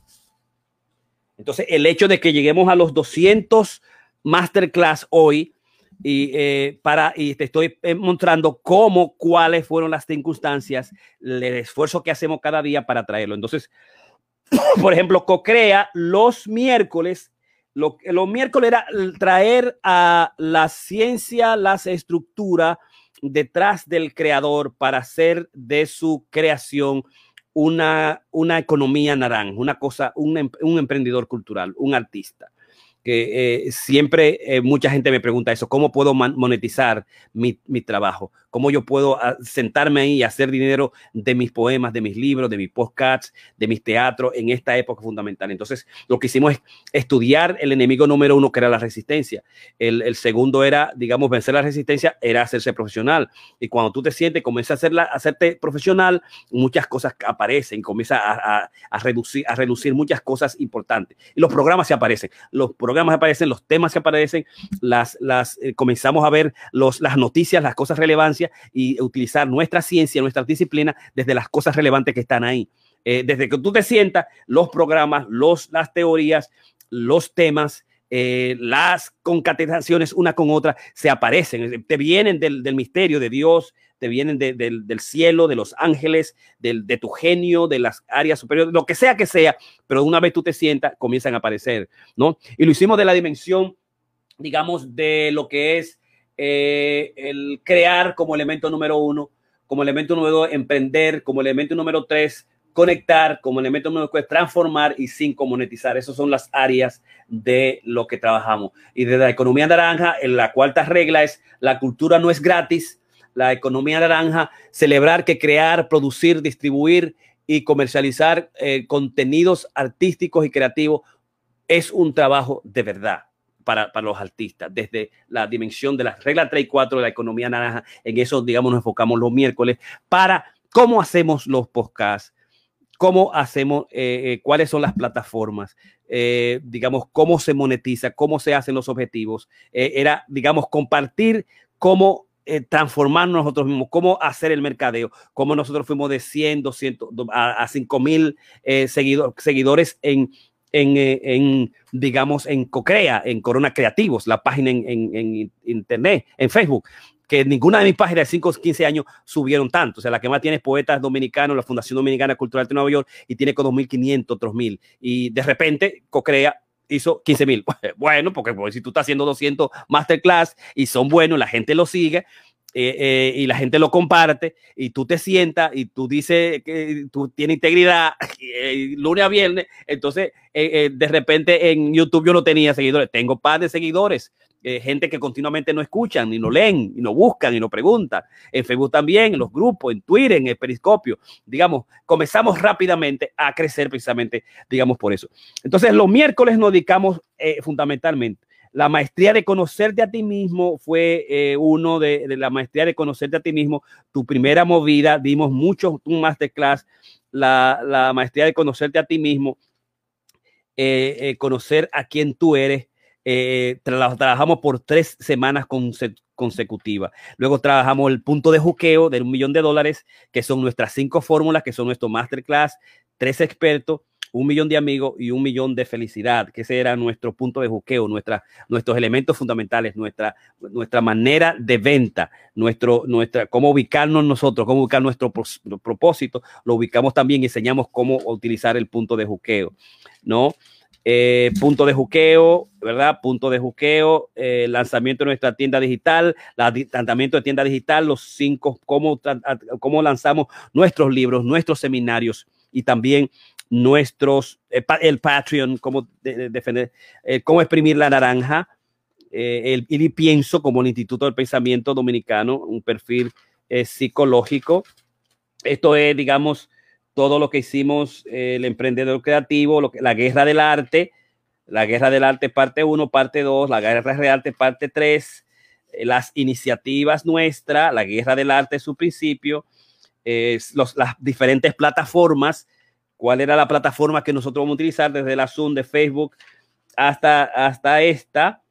Entonces, el hecho de que lleguemos a los 200 masterclass hoy, y eh, para y te estoy eh, mostrando cómo, cuáles fueron las circunstancias, el esfuerzo que hacemos cada día para traerlo. Entonces, por ejemplo, Cocrea los miércoles lo, los miércoles era traer a la ciencia, las estructuras detrás del creador para hacer de su creación una, una economía naranja, una cosa, un, em, un emprendedor cultural, un artista que eh, siempre eh, mucha gente me pregunta eso, ¿cómo puedo monetizar mi, mi, trabajo? ¿Cómo yo puedo ah, sentarme ahí y hacer dinero de mis poemas, de mis libros, de mis podcasts, de mis teatros en esta época fundamental? Entonces, lo que hicimos es estudiar el enemigo número uno, que era la resistencia. El, el segundo era, digamos, vencer la resistencia, era hacerse profesional. Y cuando tú te sientes, comienzas a, hacerla, a hacerte profesional, muchas cosas aparecen, comienza a, a, a, reducir, a reducir muchas cosas importantes. Y los programas se aparecen. Los programas aparecen, los temas que aparecen, las, las, eh, comenzamos a ver los, las noticias, las cosas relevantes y utilizar nuestra ciencia, nuestra disciplina desde las cosas relevantes que están ahí. Eh, desde que tú te sientas, los programas, los, las teorías, los temas, eh, las concatenaciones una con otra se aparecen, te vienen del, del misterio de Dios, te vienen de, del, del cielo, de los ángeles, del, de tu genio, de las áreas superiores, lo que sea que sea, pero una vez tú te sientas, comienzan a aparecer, ¿no? Y lo hicimos de la dimensión, digamos, de lo que es eh, el crear como elemento número uno, como elemento número dos, emprender, como elemento número tres, conectar, como elemento número cuatro, transformar y cinco, monetizar. Esas son las áreas de lo que trabajamos. Y de la economía naranja, en la cuarta regla es la cultura no es gratis, la economía naranja, celebrar que crear, producir, distribuir y comercializar eh, contenidos artísticos y creativos es un trabajo de verdad. Para, para, los artistas, desde la dimensión de la regla 3 y 4 de la economía naranja, en eso, digamos, nos enfocamos los miércoles, para cómo hacemos los podcasts, cómo hacemos, eh, eh, cuáles son las plataformas, eh, digamos, cómo se monetiza, cómo se hacen los objetivos. Eh, era, digamos, compartir cómo eh, transformarnos nosotros mismos, cómo hacer el mercadeo, cómo nosotros fuimos de 100, 200 a, a 5 mil eh, seguidor, seguidores en, en, eh, en, digamos, en Cocrea, en Corona Creativos, la página en, en, en, internet, en Facebook, que ninguna de mis páginas de 5 15 años subieron tanto. O sea, la que más tiene es Poetas Dominicanos, la Fundación Dominicana Cultural de Nueva York, y tiene con 2.500, otros mil. Y de repente, Cocrea hizo 15 mil. Bueno, porque pues, si tú estás haciendo 200 masterclass y son buenos, la gente lo sigue. Eh, eh, y la gente lo comparte y tú te sientas y tú dices que tú tienes integridad eh, lunes a viernes, entonces eh, de repente en YouTube yo no tenía seguidores, tengo par de seguidores, gente que continuamente no escuchan, ni no leen, y no buscan, y no preguntan. En Facebook también, en los grupos, en Twitter, en el Periscopio. Digamos, comenzamos rápidamente a crecer precisamente, digamos, por eso. Entonces, los miércoles nos dedicamos fundamentalmente La maestría de conocerte a ti mismo fue eh, uno de, la maestría de conocerte a ti mismo, tu primera movida. Dimos mucho un masterclass, la, la maestría de conocerte a ti mismo, eh, eh, conocer a quién tú eres. trabajamos por tres semanas consecutivas. Luego trabajamos el punto de juqueo de un millón de dólares, que son nuestras cinco fórmulas, que son nuestro masterclass, tres expertos un millón de amigos y un millón de felicidad, que ese era nuestro punto de juqueo, nuestra, nuestros elementos fundamentales, nuestra, nuestra manera de venta, nuestro, nuestra, cómo ubicarnos nosotros, cómo ubicar nuestro, propósito, lo ubicamos también y enseñamos cómo utilizar el punto de juqueo, ¿no? Eh, punto de juqueo, ¿verdad? Punto de juqueo, eh, lanzamiento de nuestra tienda digital, lanzamiento de tienda digital, los cinco, cómo, cómo lanzamos nuestros libros, nuestros seminarios y también nuestros, eh, el Patreon, cómo defender, eh, cómo exprimir la naranja, eh, el, y pienso como el Instituto del Pensamiento Dominicano, un perfil psicológico. Esto es, digamos, todo lo que hicimos, el emprendedor creativo, lo que, la guerra del arte, la guerra del arte parte 1, parte 2, la guerra del arte parte 3, las iniciativas nuestras, la guerra del arte su principio, los, las diferentes plataformas cuál era la plataforma que nosotros vamos a utilizar desde la Zoom de Facebook hasta, hasta esta,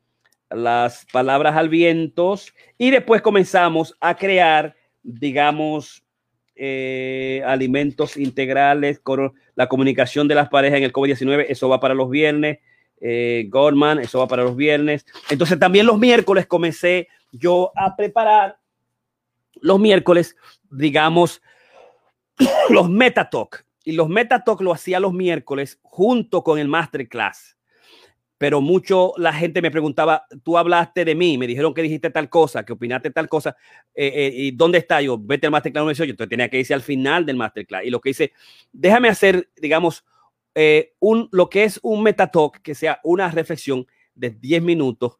las palabras al viento, y después comenzamos a crear, digamos, eh, alimentos integrales, con la comunicación de las parejas en el COVID-19, eso va para los viernes, eh, Goldman, eso va para los viernes. Entonces también los miércoles comencé yo a preparar los miércoles, digamos, los Metatalk y los Metatalk lo hacía los miércoles junto con el Masterclass. Pero mucho la gente me preguntaba, tú hablaste de mí, me dijeron que dijiste tal cosa, que opinaste tal cosa, eh, eh, ¿y dónde está yo? Vete al Masterclass 18. Entonces tenía que irse al final del Masterclass. Y lo que hice, déjame hacer, digamos, eh, un, lo que es un Metatalk, que sea una reflexión de 10 minutos,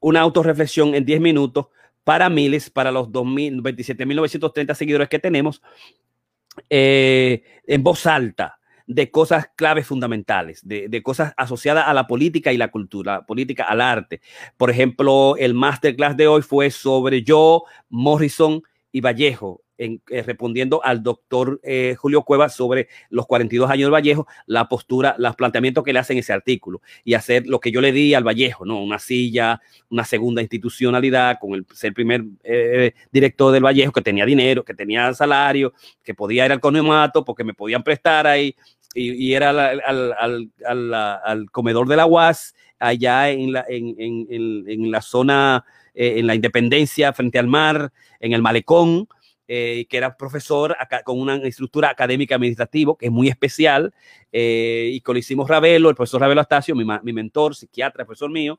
una autorreflexión en 10 minutos para miles, para los 27.930 seguidores que tenemos, eh, en voz alta de cosas claves fundamentales, de, cosas asociadas a la política y la cultura, política al arte. Por ejemplo, el masterclass de hoy fue sobre yo, Morrison y Vallejo, en, eh, respondiendo al doctor eh, Julio Cueva sobre los 42 años del Vallejo, la postura, los planteamientos que le hacen ese artículo y hacer lo que yo le di al Vallejo, ¿no? Una silla, una segunda institucionalidad con el ser primer eh, director del Vallejo que tenía dinero, que tenía salario, que podía ir al conomato porque me podían prestar ahí y, era al, comedor de la UAS allá en la, en, en la zona, en la Independencia, frente al mar, en el malecón eh, que era profesor con una estructura académica administrativa que es muy especial, eh, y que lo hicimos Ravelo, el profesor Ravelo Astacio, mi, mi mentor, psiquiatra, profesor mío,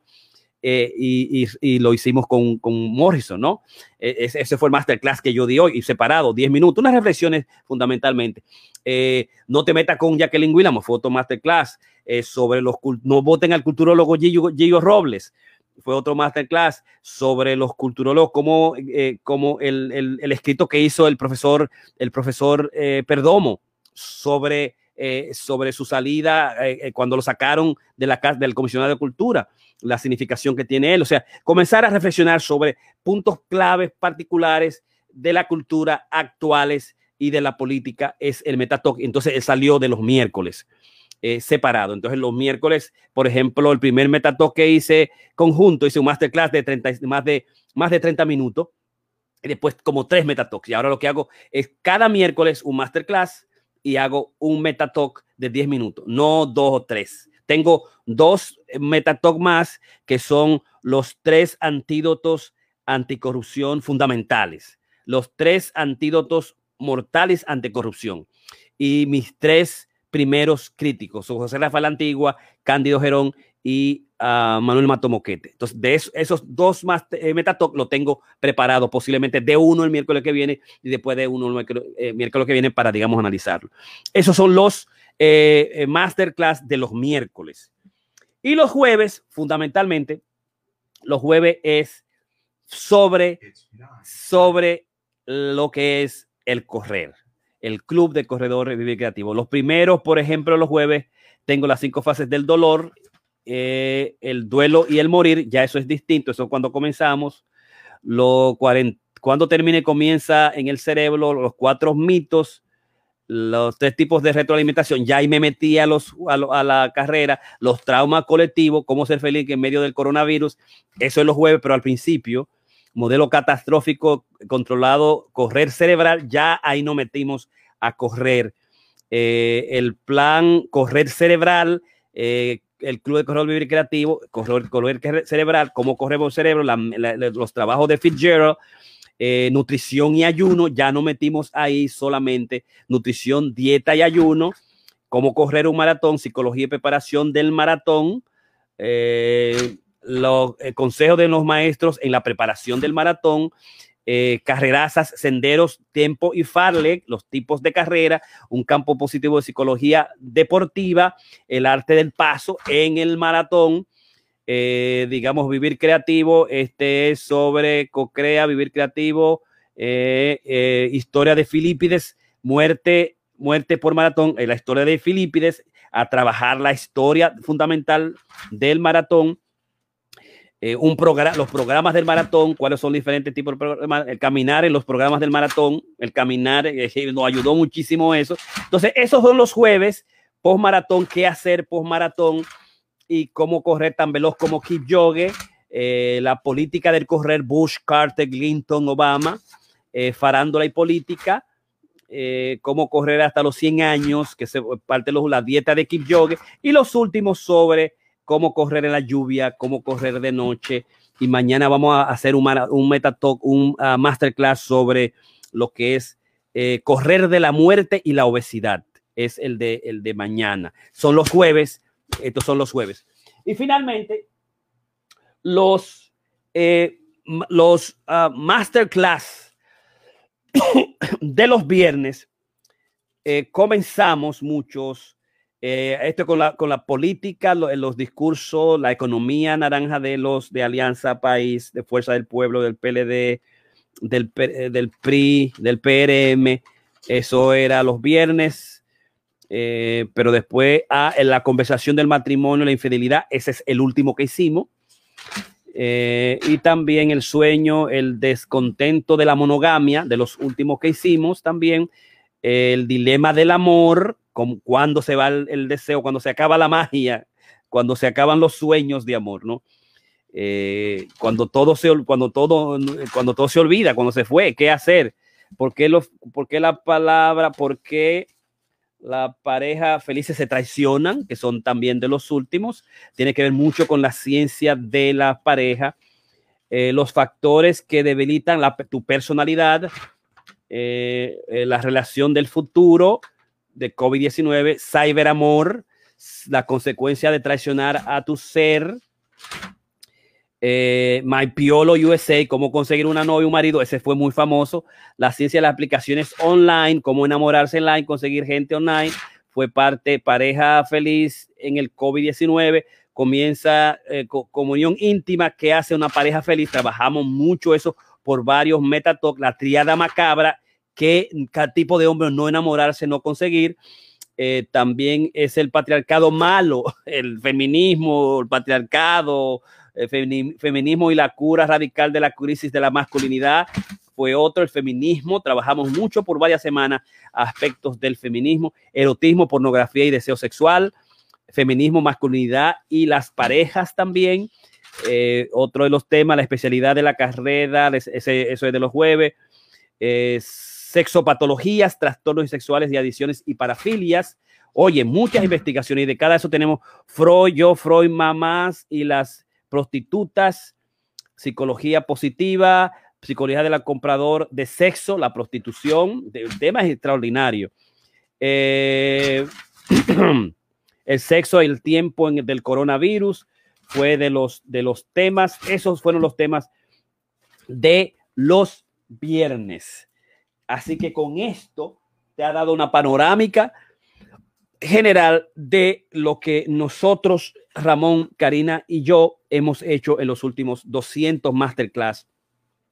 eh, y, y, lo hicimos con, con Morrison, ¿no? ese, ese, fue el masterclass que yo di hoy, y separado, 10 minutos, unas reflexiones fundamentalmente. no te metas con Jacqueline Willamo, fue otro masterclass sobre los, no voten al culturólogo Gillo, Gillo Robles, fue otro masterclass sobre los culturólogos, como, eh, como el, el, escrito que hizo el profesor, el profesor eh, Perdomo sobre, eh, sobre su salida cuando lo sacaron de la, del comisionado de cultura, la significación que tiene él. O sea, comenzar a reflexionar sobre puntos claves particulares de la cultura actuales y de la política es el Metatalk. Entonces, él salió de los miércoles. Eh, separado. Entonces, los miércoles, por ejemplo, el primer metatalk que hice conjunto, hice un masterclass de 30, más, de, más de 30 minutos y después como tres metatalks. Y ahora lo que hago es cada miércoles un masterclass y hago un metatalk de 10 minutos, no dos o tres. Tengo dos metatalk más que son los tres antídotos anticorrupción fundamentales, los tres antídotos mortales anticorrupción y mis tres primeros críticos, José Rafael Antigua, Cándido Gerón y uh, Manuel Matomoquete. Entonces, de esos dos más eh, Metatalk lo tengo preparado, posiblemente de uno el miércoles que viene y después de uno el eh, miércoles, que viene para, digamos, analizarlo. Esos son los eh, eh, masterclass de los miércoles. Y los jueves, fundamentalmente, los jueves es sobre, sobre lo que es el correr el Club de Corredores Vivir Creativo. Los primeros, por ejemplo, los jueves, tengo las cinco fases del dolor eh, el duelo y el morir, ya eso es distinto, eso cuando comenzamos, lo cuando termine comienza en el cerebro los cuatro mitos, los tres tipos de retroalimentación, ya ahí me metí a, los, a, la carrera, los traumas colectivos, cómo ser feliz en medio del coronavirus, eso es los jueves, pero al principio, modelo catastrófico controlado, correr cerebral, ya ahí nos metimos a correr. Eh, el plan correr cerebral, eh, el Club de Corredor Vivir Creativo, correr, correr cerebral, cómo corremos cerebro, los trabajos de Fitzgerald, eh, nutrición y ayuno, ya no metimos ahí solamente nutrición, dieta y ayuno, cómo correr un maratón, psicología y preparación del maratón, eh, los eh, consejos de los maestros en la preparación del maratón, eh, carrerazas, senderos, tiempo y farle, los tipos de carrera, un campo positivo de psicología deportiva, el arte del paso en el maratón, eh, digamos, vivir creativo, este es sobre Cocrea, vivir creativo, eh, historia de Filipides, muerte, muerte por maratón, la historia de Filipides, a trabajar la historia fundamental del maratón eh, un programa, los programas del maratón, cuáles son diferentes tipos de programas, el caminar en los programas del maratón, el caminar, eh, nos ayudó muchísimo eso. Entonces, esos son los jueves, post maratón, qué hacer post maratón y cómo correr tan veloz como Kipchoge, eh, la política del correr Bush, Carter, Clinton, Obama, eh, farándula y política, cómo correr hasta los 100 años, que se parte de la dieta de Kipchoge, y los últimos sobre cómo correr en la lluvia, cómo correr de noche. Y mañana vamos a hacer un, un meta talk, un uh, masterclass sobre lo que es eh, correr de la muerte y la obesidad. Es el de, el de mañana. Son los jueves. Estos son los jueves. Y finalmente, los, eh, los uh, masterclass de los viernes. Eh, comenzamos muchos eh, esto con la, con la política, los discursos, la economía naranja de los de Alianza País, de Fuerza del Pueblo, del PLD, del, eh, del PRI, del PRM. Eso era los viernes. Eh, pero después ah, en la conversación del matrimonio, la infidelidad, ese es el último que hicimos. y también el sueño, el descontento de la monogamia, de los últimos que hicimos también, el dilema del amor, cuando se va el, deseo, cuando se acaba la magia, cuando se acaban los sueños de amor, ¿no? Eh, cuando todo se cuando todo cuando todo se olvida, cuando se fue, ¿qué hacer? ¿Por qué, los, por la palabra, por qué la pareja felices se traicionan, que son también de los últimos? Tiene que ver mucho con la ciencia de la pareja, eh, los factores que debilitan tu personalidad, eh, la relación del futuro, de COVID-19, cyberamor, la consecuencia de traicionar a tu ser, eh, My Piolo USA, cómo conseguir una novia, un marido, ese fue muy famoso. La ciencia de las aplicaciones online, cómo enamorarse online, conseguir gente online, fue parte, pareja feliz en el COVID-19. Comienza eh, comunión íntima que hace una pareja feliz. Trabajamos mucho eso por varios metatalk, la triada macabra qué tipo de hombre no enamorarse, no conseguir. Eh, también es el patriarcado malo, el feminismo, el patriarcado, el feminismo y la cura radical de la crisis de la masculinidad fue otro, el feminismo. Trabajamos mucho por varias semanas aspectos del feminismo, erotismo, pornografía y deseo sexual, feminismo, masculinidad y las parejas también. Eh, otro de los temas, la especialidad de la carrera, ese, eso es de los jueves. Es sexopatologías, trastornos sexuales y adicciones y parafilias. Oye, muchas investigaciones y de cada eso tenemos Freud, yo, Freud, mamás y las prostitutas, psicología positiva, psicología del comprador de sexo, la prostitución, el tema es extraordinario. Eh, el sexo el tiempo del coronavirus fue de los, de los temas, esos fueron los temas de los viernes. Así que con esto te ha dado una panorámica general de lo que nosotros, Ramón, Karina y yo hemos hecho en los últimos 200 masterclass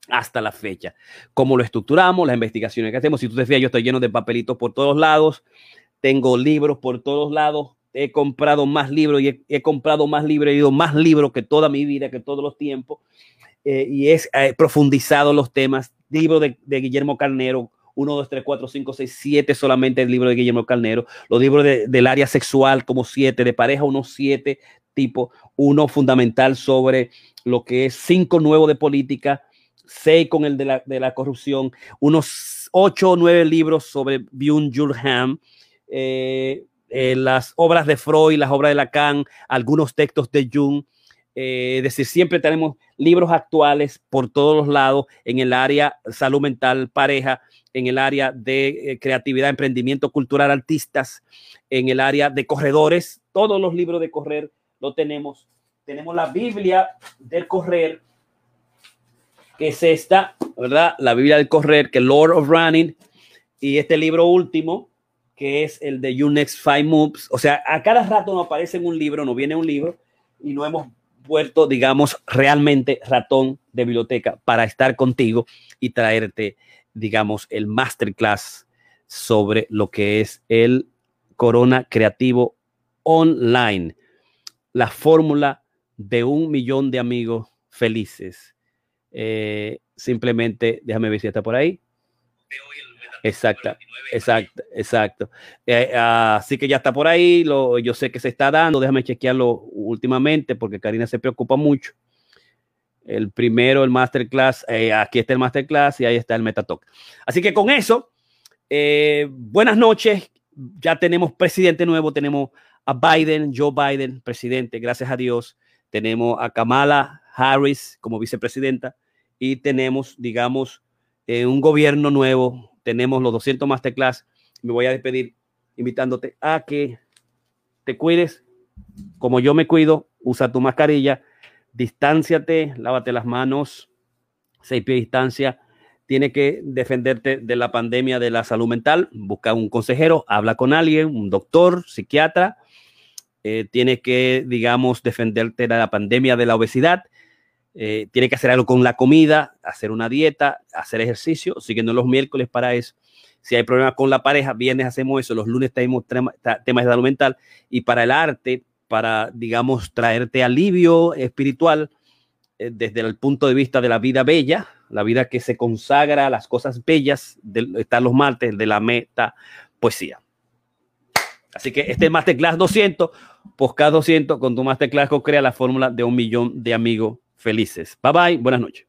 hasta la fecha. Cómo lo estructuramos, las investigaciones que hacemos. Si tú te fijas, yo estoy lleno de papelitos por todos lados, tengo libros por todos lados, he comprado más libros y he, comprado más libros, he ido más libros que toda mi vida, que todos los tiempos, eh, y he profundizado los temas. Libro de, Guillermo Carnero, 1, 2, 3, 4, 5, 6, 7 solamente el libro de Guillermo Carnero, los libros del área sexual como 7, de pareja unos 7 tipo, uno fundamental sobre lo que es 5 nuevo de política, 6 con el de la, de la corrupción, unos 8 o 9 libros sobre Byung-Chul eh, eh, las obras de Freud, las obras de Lacan, algunos textos de Jung. Eh, es decir, siempre tenemos libros actuales por todos los lados en el área salud mental, pareja, en el área de creatividad, emprendimiento cultural, artistas, en el área de corredores, todos los libros de correr lo tenemos. Tenemos la Biblia del correr, que es esta, ¿verdad? La Biblia del correr, que es Lord of Running, y este libro último, que es el de You Next Five Moves. O sea, a cada rato nos aparece un libro, nos viene un libro, y no hemos vuelto, digamos, realmente ratón de biblioteca para estar contigo y traerte, digamos, el masterclass sobre lo que es el Corona Creativo Online, la fórmula de un millón de amigos felices. Eh, simplemente, déjame ver si está por ahí. Exacto, exacto, exacto. Eh, así que ya está por ahí, lo, yo sé que se está dando, déjame chequearlo últimamente porque Karina se preocupa mucho. El primero, el masterclass, eh, aquí está el masterclass y ahí está el metatalk. Así que con eso, eh, buenas noches, ya tenemos presidente nuevo, tenemos a Biden, Joe Biden, presidente, gracias a Dios, tenemos a Kamala Harris como vicepresidenta y tenemos, digamos, un gobierno nuevo, tenemos los 200 masterclass. Me voy a despedir invitándote a que te cuides como yo me cuido, usa tu mascarilla, distánciate, lávate las manos, seis pies de distancia. Tiene que defenderte de la pandemia de la salud mental, busca un consejero, habla con alguien, un doctor, psiquiatra. Eh, tiene que, digamos, defenderte de la pandemia de la obesidad eh, tiene que hacer algo con la comida, hacer una dieta, hacer ejercicio, siguiendo los miércoles para eso. Si hay problemas con la pareja, viernes hacemos eso, los lunes tenemos temas de salud mental y para el arte, para, digamos, traerte alivio espiritual eh, desde el punto de vista de la vida bella, la vida que se consagra a las cosas bellas, de, están los martes de la meta poesía. Así que este Masterclass 200, Podcast 200, con tu Masterclass crea la fórmula de un millón de amigos felices. Bye bye, buenas noches.